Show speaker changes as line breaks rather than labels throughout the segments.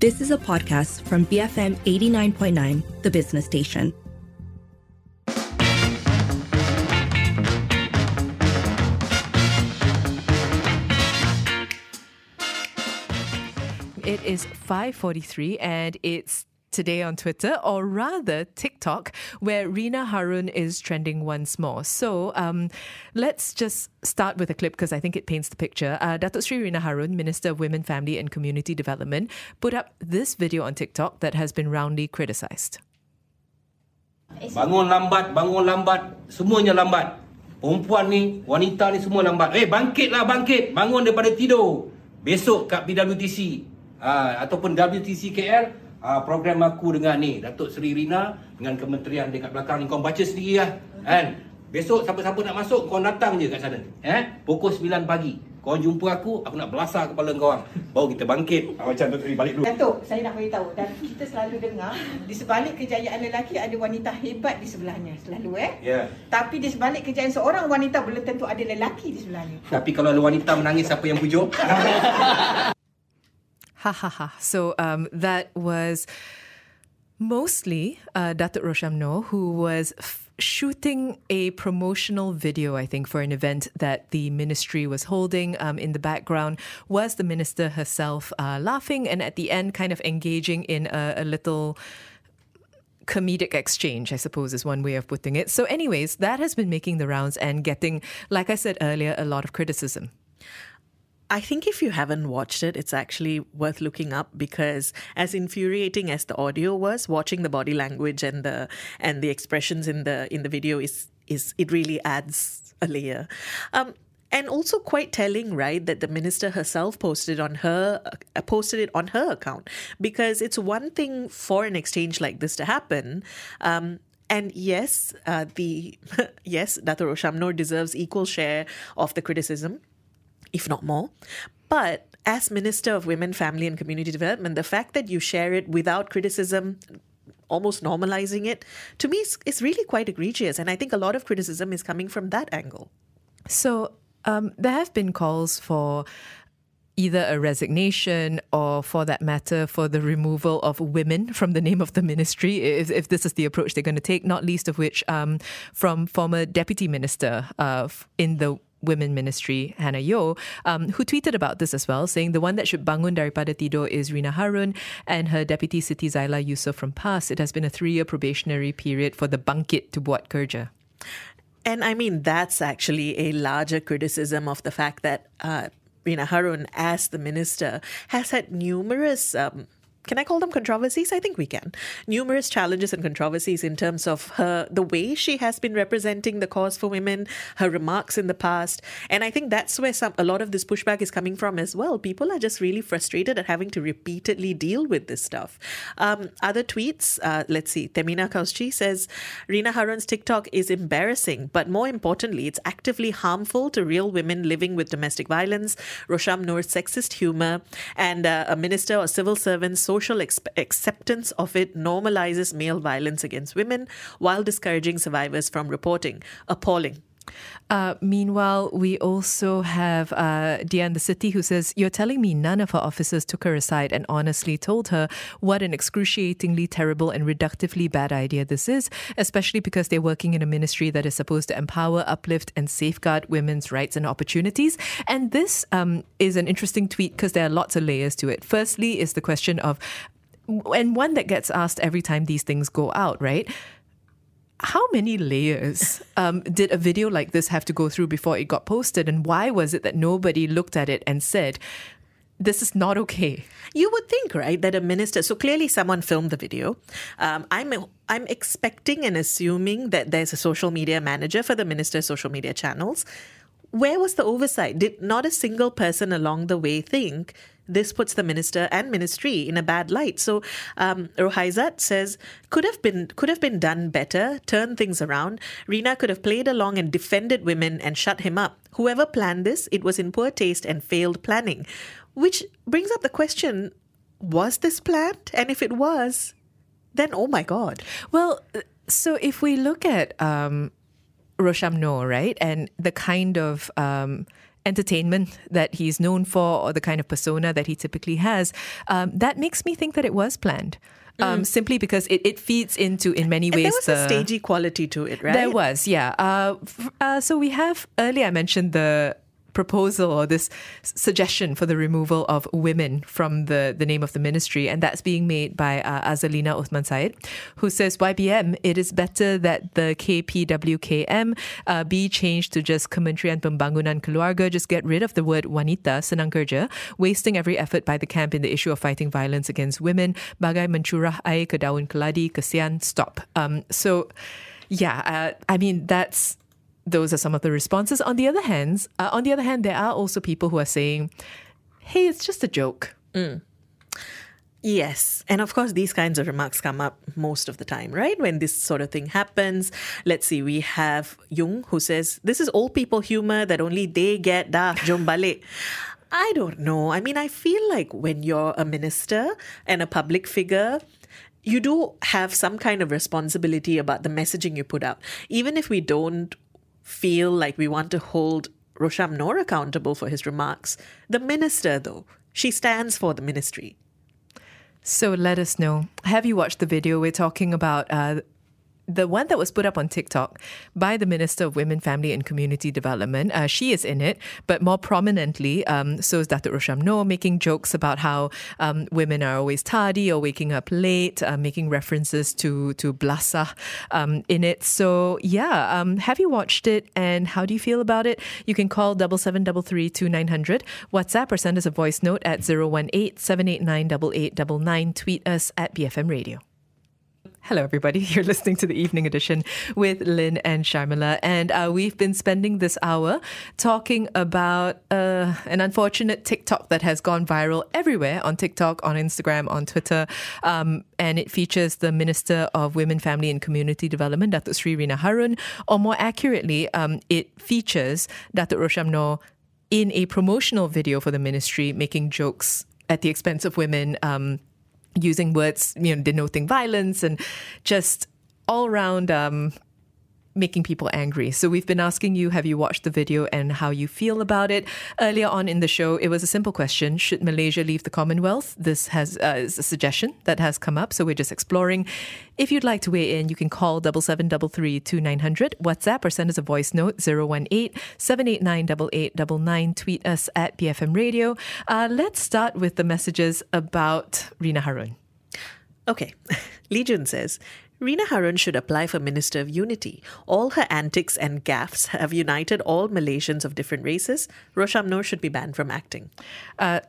This is a podcast from BFM 89.9, the business station.
It is 5:43 and it's today on Twitter, or rather TikTok, where Rina Harun is trending once more. So um, let's just start with a clip because I think it paints the picture. Uh, Datuk Sri Rina Harun, Minister of Women, Family and Community Development, put up this video on TikTok that has been roundly criticised.
Bangun lambat, bangun lambat, semuanya lambat. Perempuan ni, wanita ni semua lambat. Eh, bangkitlah bangkit. Bangun daripada tidur. Besok kat PWTC uh, ataupun WTC KL uh, program aku dengan ni Datuk Seri Rina dengan kementerian dekat belakang ni. Kau baca sendiri lah kan? Besok siapa-siapa nak masuk kau datang je kat sana eh? Pukul 9 pagi. Kau jumpa aku aku nak belasah kepala kau orang. Baru kita bangkit.
Ah, macam Datuk Seri balik dulu.
Datuk saya nak beritahu. Dan kita selalu dengar di sebalik kejayaan lelaki ada wanita hebat di sebelahnya. Selalu eh?
Ya. Yeah.
tapi di sebalik kejayaan seorang wanita belum tentu ada lelaki di sebelahnya.
Tapi kalau ada wanita menangis siapa yang pujuk
Ha ha ha. So um, that was mostly uh, Datuk Rosyam Nor, who was f- shooting a promotional video, I think, for an event that the ministry was holding. Um, in the background was the minister herself uh, laughing and at the end kind of engaging in a, a little comedic exchange, I suppose is one way of putting it. So, anyways, that has been making the rounds and getting, like I said earlier, a lot of criticism.
I think if you haven't watched it, it's actually worth looking up because as infuriating as the audio was, watching the body language and the and the expressions in the in the video is is it really adds a layer. Um, and also quite telling right that the minister herself posted on her uh, posted it on her account because it's one thing for an exchange like this to happen um, and yes, uh, the yes, Dato Rosyam Nor deserves equal share of the criticism if not more. But as Minister of Women, Family and Community Development, the fact that you share it without criticism, almost normalizing it, to me is, is really quite egregious. And I think a lot of criticism is coming from that angle.
So um, there have been calls for either a resignation or, for that matter, for the removal of women from the name of the ministry, if, if this is the approach they're going to take, not least of which um, from former deputy minister uh, in the women ministry, Hannah Yeoh, um, who tweeted about this as well, saying the one that should bangun daripada tidur is Rina Harun and her deputy Siti Zailah Yusof from PAS. It has been a three-year probationary period for the bangkit to buat kerja.
And I mean, that's actually a larger criticism of the fact that uh, Rina Harun, as the minister, has had numerous um, can I call them controversies? I think we can. Numerous challenges and controversies in terms of her the way she has been representing the cause for women, her remarks in the past, and I think that's where some a lot of this pushback is coming from as well. People are just really frustrated at having to repeatedly deal with this stuff. Um, other tweets, uh, let's see. Tehmina Kaoosji says Rina Harun's TikTok is embarrassing, but more importantly, it's actively harmful to real women living with domestic violence. Rosyam Nor's sexist humor and uh, a minister or civil servant social acceptance of it normalizes male violence against women while discouraging survivors from reporting. Appalling.
Uh, meanwhile, we also have uh, Diane the City who says, You're telling me none of her officers took her aside and honestly told her what an excruciatingly terrible and reductively bad idea this is, especially because they're working in a ministry that is supposed to empower, uplift, and safeguard women's rights and opportunities. And this um, is an interesting tweet because there are lots of layers to it. Firstly, is the question of, and one that gets asked every time these things go out, right? How many layers um, did a video like this have to go through before it got posted? And why was it that nobody looked at it and said, this is not okay.
You would think, right, that a minister. So clearly, someone filmed the video. Um, I'm I'm expecting and assuming that there's a social media manager for the minister's social media channels. Where was the oversight? Did not a single person along the way think this puts the minister and ministry in a bad light. So um, Rohaizat says could have been could have been done better, turn things around. Rina could have played along and defended women and shut him up. Whoever planned this, it was in poor taste and failed planning. Which brings up the question: Was this planned? And if it was, then oh my god.
Well, so if we look at um, Rosyam Nor, right, and the kind of um, entertainment that he's known for or the kind of persona that he typically has, um, that makes me think that it was planned. Um, simply because it, it feeds into, in many
And
ways,
there was
the
a stagey quality to it, right?
there was, yeah. Uh, f- uh, so we have earlier I mentioned the proposal or this suggestion for the removal of women from the, the name of the ministry, and that's being made by uh, Azalina Othman Said, who says, YBM, it is better that the KPWKM uh, be changed to just Kementerian Pembangunan Keluarga, just get rid of the word wanita, senang kerja, wasting every effort by the camp in the issue of fighting violence against women, bagai mencurah air ke daun keladi, kesian, stop. Um, so, yeah, uh, I mean, that's those are some of the responses. On the other hand, uh, on the other hand, there are also people who are saying, "Hey, it's just a joke."
Yes. And of course, these kinds of remarks come up most of the time, right? When this sort of thing happens. Let's see, we have Jung who says, This is old people humor that only they get, dah, jom balik. I don't know. I mean, I feel like when you're a minister and a public figure, you do have some kind of responsibility about the messaging you put out. Even if we don't feel like we want to hold Rosyam Nor accountable for his remarks, the minister, though, she stands for the ministry.
So let us know. Have you watched the video? We're talking about uh, the one that was put up on TikTok by the Minister of Women, Family and Community Development. Uh, she is in it, but more prominently, um, so is Datuk Rosyam Nor making jokes about how um, women are always tardy or waking up late, uh, making references to to Blasa um, in it. So yeah, um, have you watched it and how do you feel about it? You can call double seven double three two nine hundred, WhatsApp or send us a voice note at 018-789-8899. Tweet us at BFM Radio. Hello, everybody. You're listening to the evening edition with Lynn and Sharmila. And uh, we've been spending this hour talking about uh, an unfortunate TikTok that has gone viral everywhere on TikTok, on Instagram, on Twitter. Um, and it features the Minister of Women, Family and Community Development, Datuk Sri Rina Harun. Or more accurately, um, it features Datuk Rosyam Nor in a promotional video for the ministry making jokes at the expense of women. Um, using words, you know, denoting violence and just all around um, making people angry. So we've been asking you, have you watched the video and how you feel about it? Earlier on in the show, it was a simple question: Should Malaysia leave the Commonwealth? This has uh, is a suggestion that has come up, so we're just exploring. If you'd like to weigh in, you can call double seven double three two nine hundred, WhatsApp or send us a voice note 018 789 8899. Tweet us at BFM Radio. Uh, let's start with the messages about Rina Harun.
Okay. Lee Jun says Rina Harun should apply for Minister of Unity. All her antics and gaffes have united all Malaysians of different races. Rosyam Nor should be banned from acting.
Uh,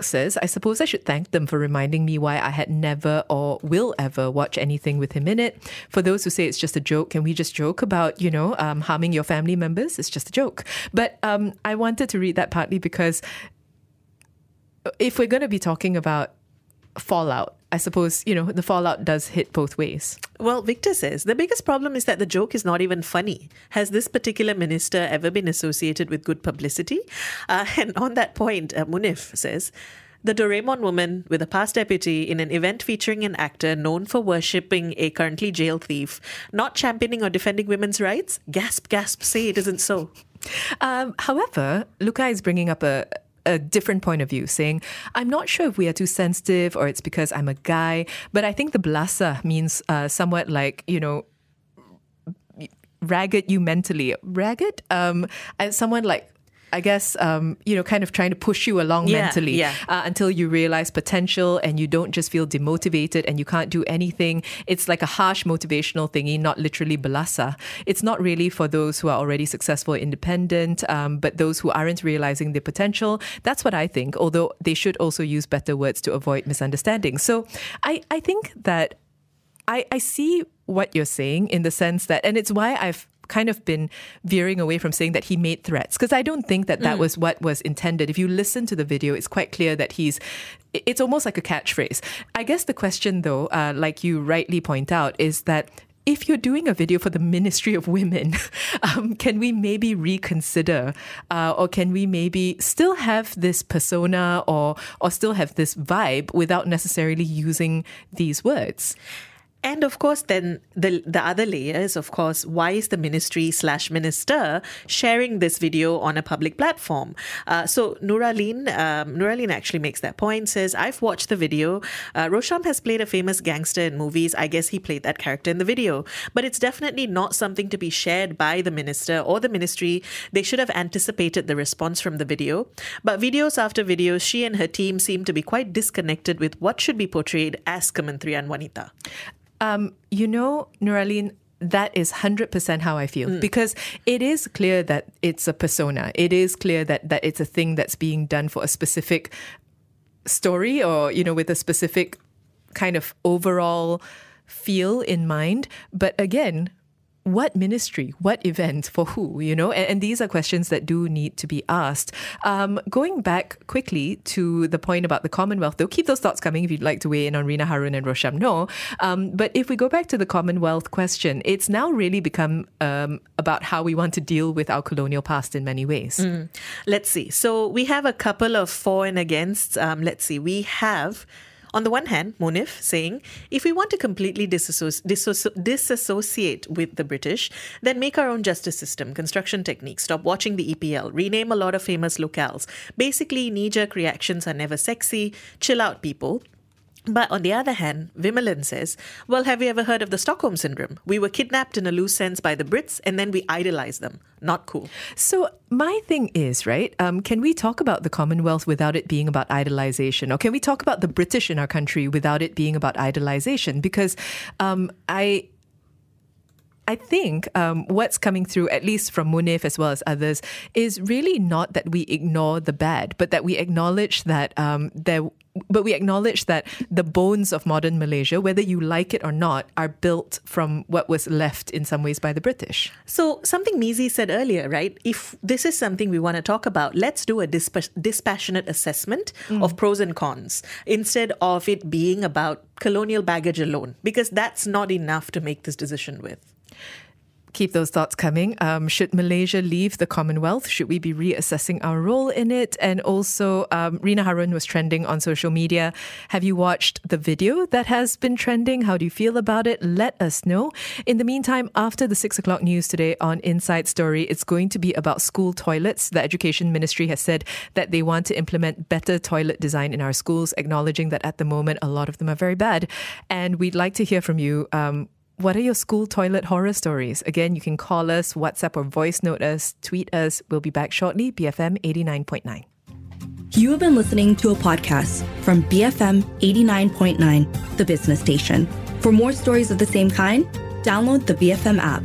says, I suppose I should thank them for reminding me why I had never or will ever watch anything with him in it. For those who say it's just a joke, can we just joke about, you know, um, harming your family members? It's just a joke. But um, I wanted to read that partly because if we're going to be talking about fallout, I suppose, you know, the fallout does hit both ways.
Well, Victor says the biggest problem is that the joke is not even funny. Has this particular minister ever been associated with good publicity? Uh, and on that point, uh, Munif says, the Doraemon woman with a past deputy in an event featuring an actor known for worshipping a currently jail thief, not championing or defending women's rights? Gasp, gasp, say it isn't so.
Um, however, Luca is bringing up a a different point of view, saying, I'm not sure if we are too sensitive or it's because I'm a guy, but I think the blasa means uh, somewhat like, you know, ragged you mentally. Ragged? Um, and someone like, I guess, um, you know, kind of trying to push you along
Yeah,
mentally
yeah.
uh, until you realize potential and you don't just feel demotivated and you can't do anything. It's like a harsh motivational thingy, not literally balasa. It's not really for those who are already successful, independent, um, but those who aren't realizing their potential. That's what I think, although they should also use better words to avoid misunderstanding. So I, I think that I, I see what you're saying in the sense that, and it's why I've kind of been veering away from saying that he made threats because I don't think that that was what was intended. If you listen to the video, it's quite clear that he's. It's almost like a catchphrase. I guess the question, though, uh, like you rightly point out, is that if you're doing a video for the Ministry of Women, um, can we maybe reconsider, uh, or can we maybe still have this persona, or or still have this vibe without necessarily using these words?
And of course, then the the other layer is, of course, why is the ministry slash minister sharing this video on a public platform? Uh, so Nooralin, um, Nooralin actually makes that point. Says, "I've watched the video. Uh, Rosyam has played a famous gangster in movies. I guess he played that character in the video. But it's definitely not something to be shared by the minister or the ministry. They should have anticipated the response from the video. But videos after videos, she and her team seem to be quite disconnected with what should be portrayed as Kementerian Wanita."
Um, you know, Nooralin, that is 100% how I feel because it is clear that it's a persona. It is clear that, that it's a thing that's being done for a specific story or, you know, with a specific kind of overall feel in mind. But again, what ministry, what event, for who, you know? And, and these are questions that do need to be asked. Um, going back quickly to the point about the Commonwealth, though, keep those thoughts coming if you'd like to weigh in on Rina Harun and Rosyam Nor. Um, but if we go back to the Commonwealth question, it's now really become um, about how we want to deal with our colonial past in many ways.
Let's see. So we have a couple of for and against. Um, let's see. We have. On the one hand, Monif saying, if we want to completely disassoci- disasso- disassociate with the British, then make our own justice system, construction techniques, stop watching the EPL, rename a lot of famous locales. Basically, knee jerk reactions are never sexy, chill out, people. But on the other hand, Vimalan says, Well, have you ever heard of the Stockholm Syndrome? We were kidnapped in a loose sense by the Brits and then we idolized them. Not cool.
So my thing is, right? Um, can we talk about the Commonwealth without it being about idolization, or can we talk about the British in our country without it being about idolization? Because um, I. I think um, what's coming through, at least from Munif as well as others, is really not that we ignore the bad, but that we acknowledge that um, there but we acknowledge that the bones of modern Malaysia, whether you like it or not, are built from what was left in some ways by the British.
So, something Mizi said earlier, right? If this is something we want to talk about, let's do a dispa- dispassionate assessment mm. of pros and cons instead of it being about colonial baggage alone, because that's not enough to make this decision with.
Keep those thoughts coming. Um, should Malaysia leave the Commonwealth? Should we be reassessing our role in it? And also, um, Rina Harun was trending on social media. Have you watched the video that has been trending? How do you feel about it? Let us know. In the meantime, after the six o'clock news today on Inside Story, it's going to be about school toilets. The Education Ministry has said that they want to implement better toilet design in our schools, acknowledging that at the moment a lot of them are very bad. And we'd like to hear from you. Um, what are your school toilet horror stories? Again, you can call us, WhatsApp or voice note us, tweet us. We'll be back shortly. BFM 89.9.
You have been listening to a podcast from BFM 89.9, the business station. For more stories of the same kind, download the BFM app.